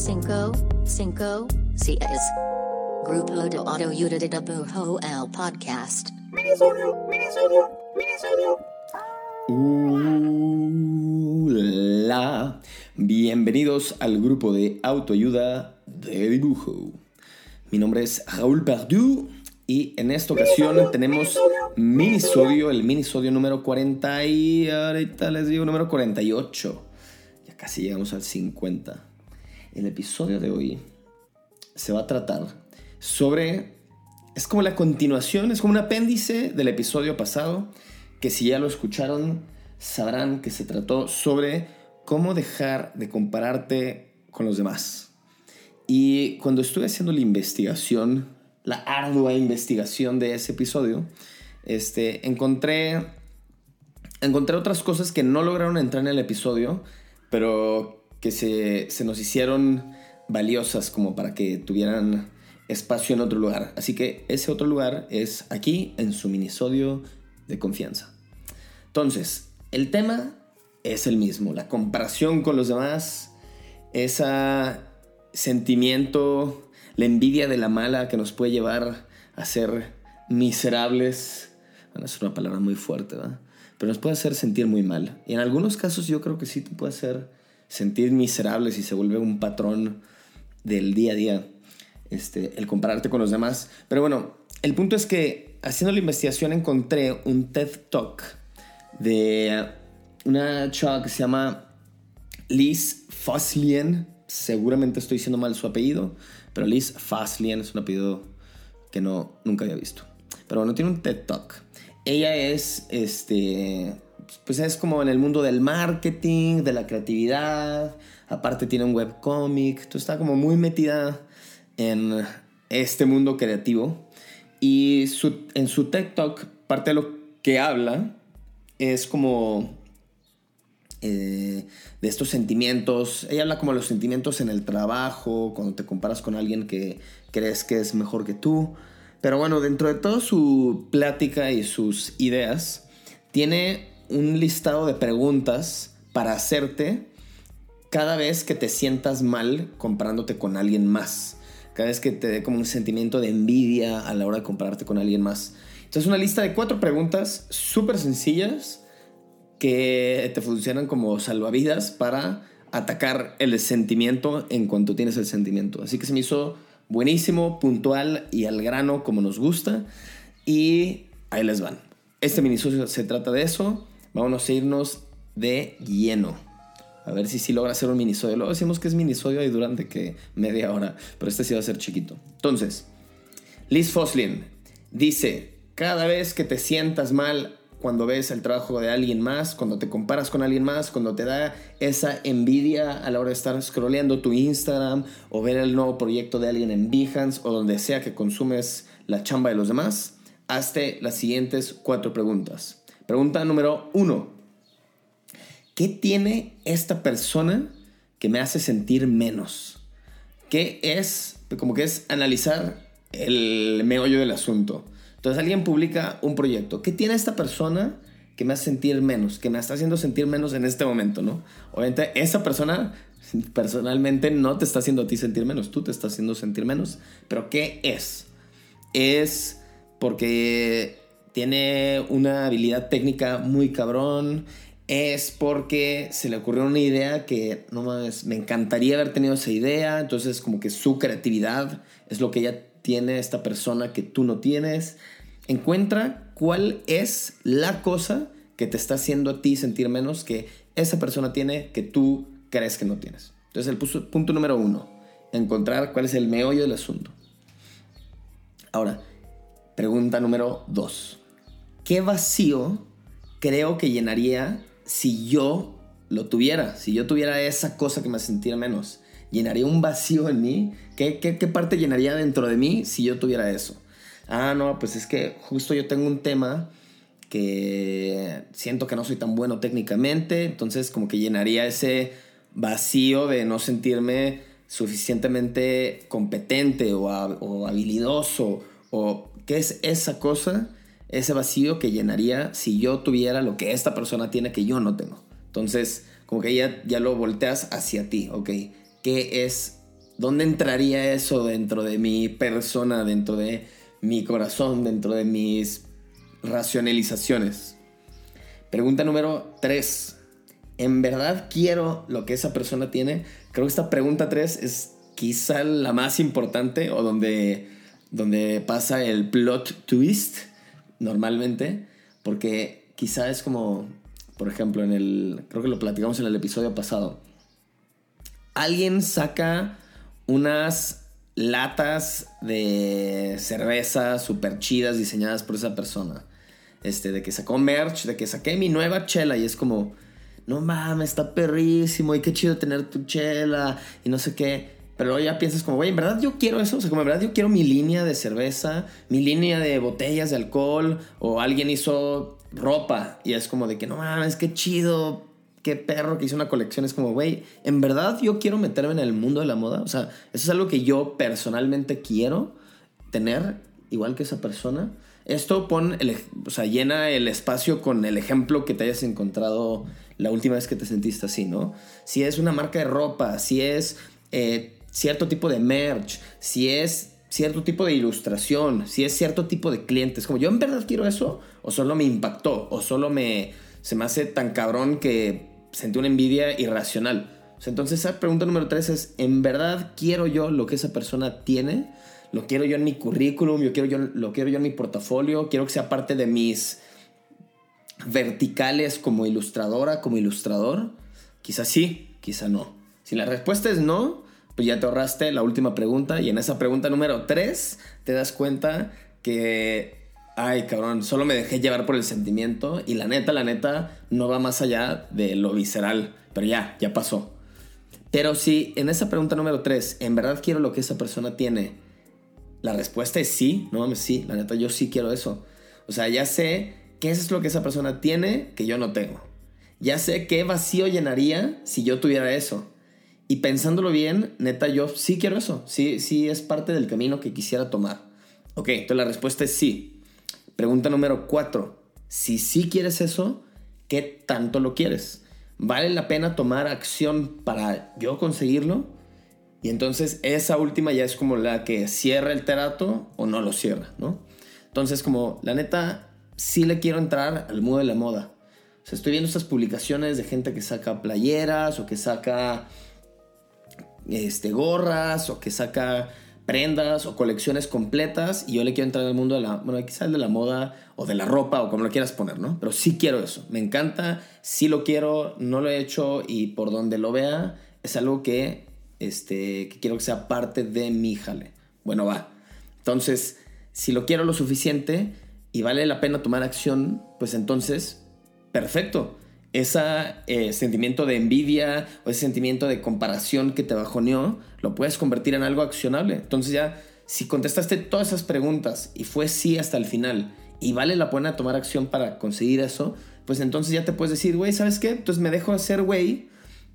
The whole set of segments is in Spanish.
cinco, cinco, seis. Grupo de Autoayuda de Dibujo el podcast. Minisodio, minisodio, minisodio. Hola, bienvenidos al grupo de autoayuda de dibujo. Mi nombre es Raúl Perdue y en esta ocasión tenemos minisodio, el minisodio número 40 y ahorita les digo número 48. Ya casi llegamos al 50. El episodio de hoy se va a tratar sobre... Es como la continuación, es como un apéndice del episodio pasado, que si ya lo escucharon, sabrán que se trató sobre cómo dejar de compararte con los demás. Y cuando estuve haciendo la investigación la ardua investigación de ese episodio, este, encontré, encontré otras cosas que no lograron entrar en el episodio, pero que se, se nos hicieron valiosas como para que tuvieran espacio en otro lugar. Así que ese otro lugar es aquí en su minisodio de confianza. Entonces, el tema es el mismo, la comparación con los demás, ese sentimiento la envidia de la mala que nos puede llevar a ser miserables. Bueno, es una palabra muy fuerte, ¿verdad? Pero nos puede hacer sentir muy mal. Y en algunos casos yo creo que sí te puede hacer sentir miserables y se vuelve un patrón del día a día, este, el compararte con los demás. Pero bueno, el punto es que haciendo la investigación encontré un TED Talk de una chava que se llama Liz Foslien. Seguramente estoy diciendo mal su apellido. Pero Liz Faslian es un apellido que no, nunca había visto. Pero bueno, tiene un TED Talk. Ella es, este, pues es como en el mundo del marketing, de la creatividad. Aparte tiene un webcomic. Entonces está como muy metida en este mundo creativo. Y en su Talk, parte de lo que habla es como eh, de estos sentimientos. Ella habla como los sentimientos en el trabajo, cuando te comparas con alguien que crees que es mejor que tú. Pero bueno, dentro de toda su plática y sus ideas, tiene un listado de preguntas para hacerte cada vez que te sientas mal comparándote con alguien más. Cada vez que te dé como un sentimiento de envidia a la hora de compararte con alguien más. Entonces una lista de cuatro preguntas súper sencillas que te funcionan como salvavidas para atacar el sentimiento en cuanto tienes el sentimiento. Así que se me hizo buenísimo, puntual y al grano como nos gusta. Y ahí les van. Este minisodio se trata de eso. Vámonos a irnos de lleno. A ver si logra hacer un minisodio. Luego decimos que es minisodio y durante que media hora. Pero este sí va a ser chiquito. Entonces, Liz Foslin dice, cada vez que te sientas mal, cuando ves el trabajo de alguien más, cuando te comparas con alguien más, cuando te da esa envidia a la hora de estar scrolleando tu Instagram o ver el nuevo proyecto de alguien en Behance o donde sea que consumes la chamba de los demás, hazte las siguientes cuatro preguntas. Pregunta número uno. ¿Qué tiene esta persona que me hace sentir menos? ¿Qué es? Como que es analizar el meollo del asunto. Entonces alguien publica un proyecto. ¿Qué tiene esta persona que me hace sentir menos? Que me está haciendo sentir menos en este momento, ¿no? Obviamente esa persona personalmente no te está haciendo a ti sentir menos, tú te estás haciendo sentir menos. Pero ¿qué es? Es porque tiene una habilidad técnica muy cabrón. Es porque se le ocurrió una idea que no más, me encantaría haber tenido esa idea. Entonces, como que su creatividad es lo que ella tiene esta persona que tú no tienes. Encuentra cuál es la cosa que te está haciendo a ti sentir menos que esa persona tiene que tú crees que no tienes. Entonces el punto número uno, encontrar cuál es el meollo del asunto. Ahora, pregunta número dos. ¿Qué vacío creo que llenaría si yo lo tuviera? Si yo tuviera esa cosa que me sentiera menos llenaría un vacío en mí. ¿Qué, qué, qué parte llenaría dentro de mí si yo tuviera eso? Ah, no, pues es que justo yo tengo un tema que siento que no soy tan bueno técnicamente, entonces como que llenaría ese vacío de no sentirme suficientemente competente o, o habilidoso o qué es esa cosa, ese vacío que llenaría si yo tuviera lo que esta persona tiene que yo no tengo. Entonces, como que ya, ya lo volteas hacia ti, ¿ok? ¿Qué es, dónde entraría eso dentro de mi persona, dentro de mi corazón, dentro de mis racionalizaciones? Pregunta número 3. ¿En verdad quiero lo que esa persona tiene? Creo que esta pregunta 3 es quizá la más importante o donde, donde pasa el plot twist normalmente, porque quizá es como, por ejemplo, en el, creo que lo platicamos en el episodio pasado, alguien saca unas latas de cerveza super chidas diseñadas por esa persona. Este, de que sacó merch, de que saqué mi nueva chela y es como, no mames, está perrísimo y qué chido tener tu chela y no sé qué. Pero ya piensas como, güey, en verdad yo quiero eso. O sea, como en verdad yo quiero mi línea de cerveza, mi línea de botellas de alcohol. O alguien hizo ropa y es como de que, no mames, qué chido, qué perro que hizo una colección. Es como, güey, en verdad yo quiero meterme en el mundo de la moda. O sea, eso es algo que yo personalmente quiero tener, igual que esa persona. Esto pon o sea, llena el espacio con el ejemplo que te hayas encontrado la última vez que te sentiste así, ¿no? Si es una marca de ropa, si es eh, cierto tipo de merch, si es cierto tipo de ilustración, si es cierto tipo de clientes. Como yo en verdad quiero eso, o solo me impactó, o solo me, se me hace tan cabrón que sentí una envidia irracional. entonces esa pregunta número tres es, ¿en verdad quiero yo lo que esa persona tiene? ¿Lo quiero yo en mi currículum? ¿Yo quiero yo, ¿Lo quiero yo en mi portafolio? ¿Quiero que sea parte de mis verticales como ilustradora, como ilustrador? Quizás sí, quizá no. Si la respuesta es no, pues ya te ahorraste la última pregunta y en esa pregunta número 3 te das cuenta que, ay cabrón, solo me dejé llevar por el sentimiento y la neta, la neta, no va más allá de lo visceral, pero ya, ya pasó. Pero si en esa pregunta número 3, en verdad quiero lo que esa persona tiene, la respuesta es sí, no mames, sí, la neta, yo sí quiero eso. O sea, ya sé qué es lo que esa persona tiene que yo no tengo. Ya sé qué vacío llenaría si yo tuviera eso. Y pensándolo bien, neta, yo sí quiero eso. Sí, sí es parte del camino que quisiera tomar. Ok, entonces la respuesta es sí. Pregunta número cuatro. Si sí quieres eso, ¿qué tanto lo quieres? ¿Vale la pena tomar acción para yo conseguirlo? Y entonces esa última ya es como la que cierra el trato o no lo cierra, ¿no? Entonces como la neta, sí le quiero entrar al mundo de la moda. O sea, estoy viendo estas publicaciones de gente que saca playeras o que saca este, gorras o que saca prendas o colecciones completas y yo le quiero entrar al mundo de la, bueno, quizás de la moda o de la ropa o como lo quieras poner, ¿no? Pero sí quiero eso, me encanta, sí lo quiero, no lo he hecho y por donde lo vea es algo que, este, que quiero que sea parte de mi jale. Bueno, va. Entonces, si lo quiero lo suficiente y vale la pena tomar acción, pues entonces, perfecto ese eh, sentimiento de envidia o ese sentimiento de comparación que te bajoneó, lo puedes convertir en algo accionable. Entonces ya, si contestaste todas esas preguntas y fue sí hasta el final y vale la pena tomar acción para conseguir eso, pues entonces ya te puedes decir, güey, ¿sabes qué? Entonces me dejo hacer güey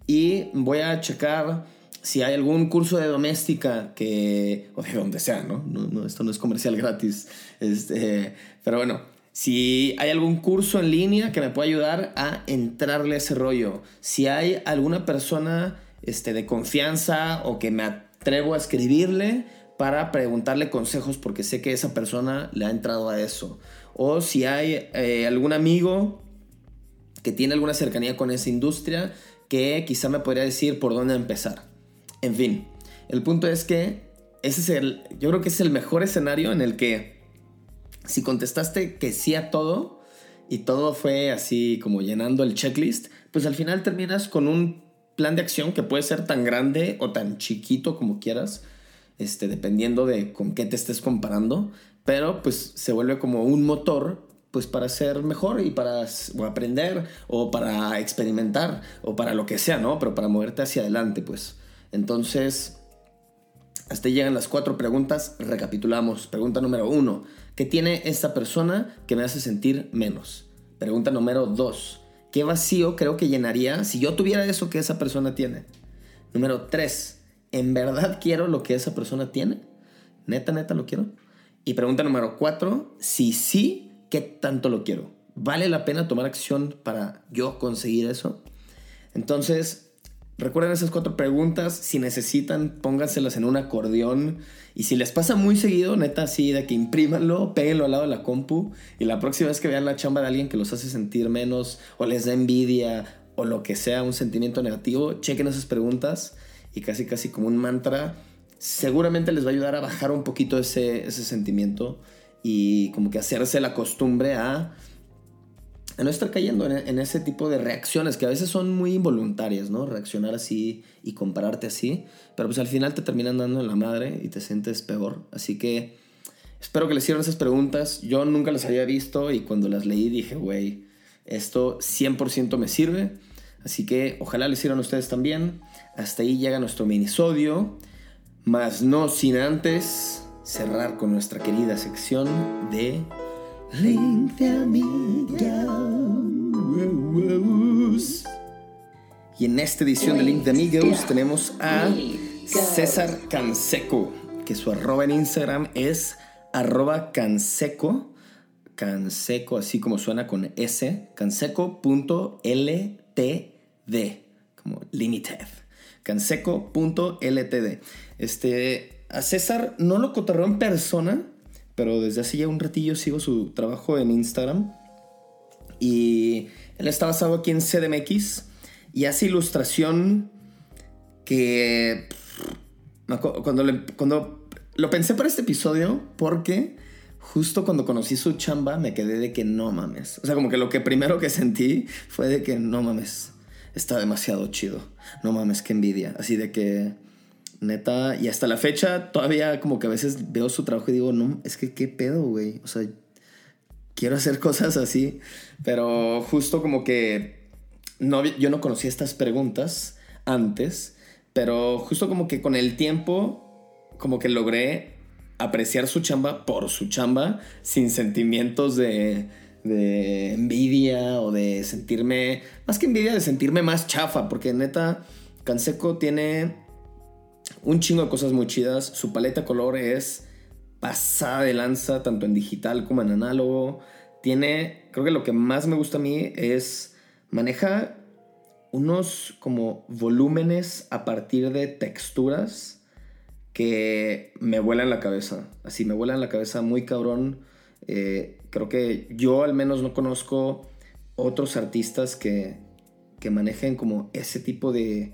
y voy a checar si hay algún curso de doméstica que, o de donde sea, ¿no? no, no esto no es comercial gratis, este, pero bueno, si hay algún curso en línea que me pueda ayudar a entrarle a ese rollo. Si hay alguna persona este, de confianza o que me atrevo a escribirle para preguntarle consejos porque sé que esa persona le ha entrado a eso. O si hay eh, algún amigo que tiene alguna cercanía con esa industria que quizá me podría decir por dónde empezar. En fin, el punto es que ese es el, yo creo que es el mejor escenario en el que si contestaste que sí a todo y todo fue así como llenando el checklist, pues al final terminas con un plan de acción que puede ser tan grande o tan chiquito como quieras, este, dependiendo de con qué te estés comparando, pero pues se vuelve como un motor pues para ser mejor y para aprender o para experimentar o para lo que sea, ¿no? Pero para moverte hacia adelante, pues. Entonces, hasta llegan las cuatro preguntas, recapitulamos. Pregunta número uno, ¿qué tiene esta persona que me hace sentir menos? Pregunta número dos, ¿qué vacío creo que llenaría si yo tuviera eso que esa persona tiene? Número tres, ¿en verdad quiero lo que esa persona tiene? ¿Neta, neta lo quiero? Y pregunta número cuatro, si sí, ¿qué tanto lo quiero? ¿Vale la pena tomar acción para yo conseguir eso? Entonces, recuerden esas cuatro preguntas. Si necesitan, pónganselas en un acordeón. Y si les pasa muy seguido, neta, así de que imprímanlo, péguenlo al lado de la compu. Y la próxima vez que vean la chamba de alguien que los hace sentir menos, o les da envidia, o lo que sea, un sentimiento negativo, chequen esas preguntas. Y casi, casi como un mantra, seguramente les va a ayudar a bajar un poquito ese, ese sentimiento. Y como que hacerse la costumbre a a no estar cayendo en, ese tipo de reacciones que a veces son muy involuntarias, ¿no? Reaccionar así y compararte así, pero pues al final te terminan dando en la madre y te sientes peor. Así que espero que les sirvan esas preguntas. Yo nunca las había visto y cuando las leí dije, güey, esto 100% me sirve. Así que ojalá les sirvan a ustedes también. Hasta ahí llega nuestro minisodio, más no sin antes cerrar con nuestra querida sección de Link de Amigos. Y en esta edición de Link de Amigos tenemos a César Canseco, que su arroba en Instagram es arroba canseco, canseco así como suena con S, canseco.ltd, como limited, canseco.ltd. Este, a César no lo cotorreo en persona, pero desde hace ya un ratillo sigo su trabajo en Instagram. Y él está basado aquí en CDMX y hace ilustración que cuando, cuando lo pensé para este episodio porque justo cuando conocí su chamba me quedé de que no mames. O sea, como que lo que primero que sentí fue de que no mames, está demasiado chido. No mames, qué envidia. Así de que Neta, y hasta la fecha todavía como que a veces veo su trabajo y digo, no, es que qué pedo, güey. O sea, quiero hacer cosas así, pero justo como que no, yo no conocía estas preguntas antes, pero justo como que con el tiempo, como que logré apreciar su chamba por su chamba, sin sentimientos de, de envidia o de sentirme, más que envidia, de sentirme más chafa, porque neta, Canseco tiene un chingo de cosas muy chidas. Su paleta de color es pasada de lanza, tanto en digital como en análogo. Tiene, creo que lo que más me gusta a mí es, maneja unos como volúmenes a partir de texturas que me vuelan la cabeza. Así, me vuelan la cabeza muy cabrón. Eh, creo que yo al menos no conozco otros artistas que, que manejen como ese tipo de,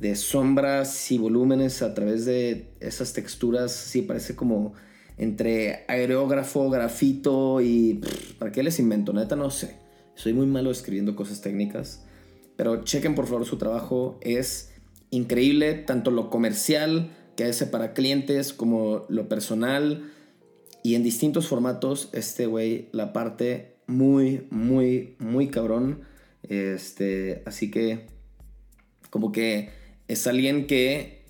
de sombras y volúmenes a través de esas texturas. Sí, parece como entre aerógrafo, grafito y... ¿Para qué les invento? Neta no sé. Soy muy malo escribiendo cosas técnicas. Pero chequen por favor su trabajo. Es increíble tanto lo comercial que hace para clientes como lo personal. Y en distintos formatos, este güey la parte muy, muy, muy cabrón. Este, así que como que es alguien que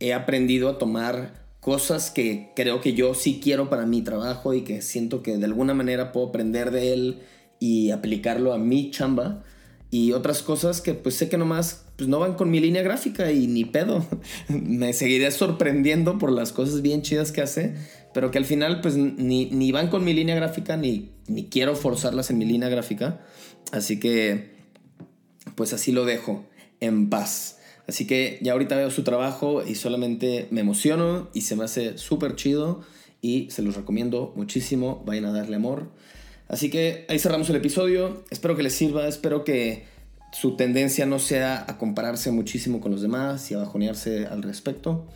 he aprendido a tomar cosas que creo que yo sí quiero para mi trabajo y que siento que de alguna manera puedo aprender de él y aplicarlo a mi chamba y otras cosas que pues sé que nomás pues no van con mi línea gráfica y ni pedo. Me seguiré sorprendiendo por las cosas bien chidas que hace, pero que al final pues ni, ni van con mi línea gráfica ni, ni quiero forzarlas en mi línea gráfica. Así que pues así lo dejo en paz. Así que ya ahorita veo su trabajo y solamente me emociono y se me hace súper chido y se los recomiendo muchísimo. Vayan a darle amor. Así que ahí cerramos el episodio. Espero que les sirva, espero que su tendencia no sea a compararse muchísimo con los demás y a bajonearse al respecto.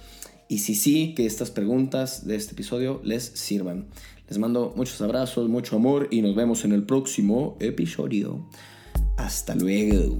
Y si sí, que estas preguntas de este episodio les sirvan. Les mando muchos abrazos, mucho amor y nos vemos en el próximo episodio. Hasta luego.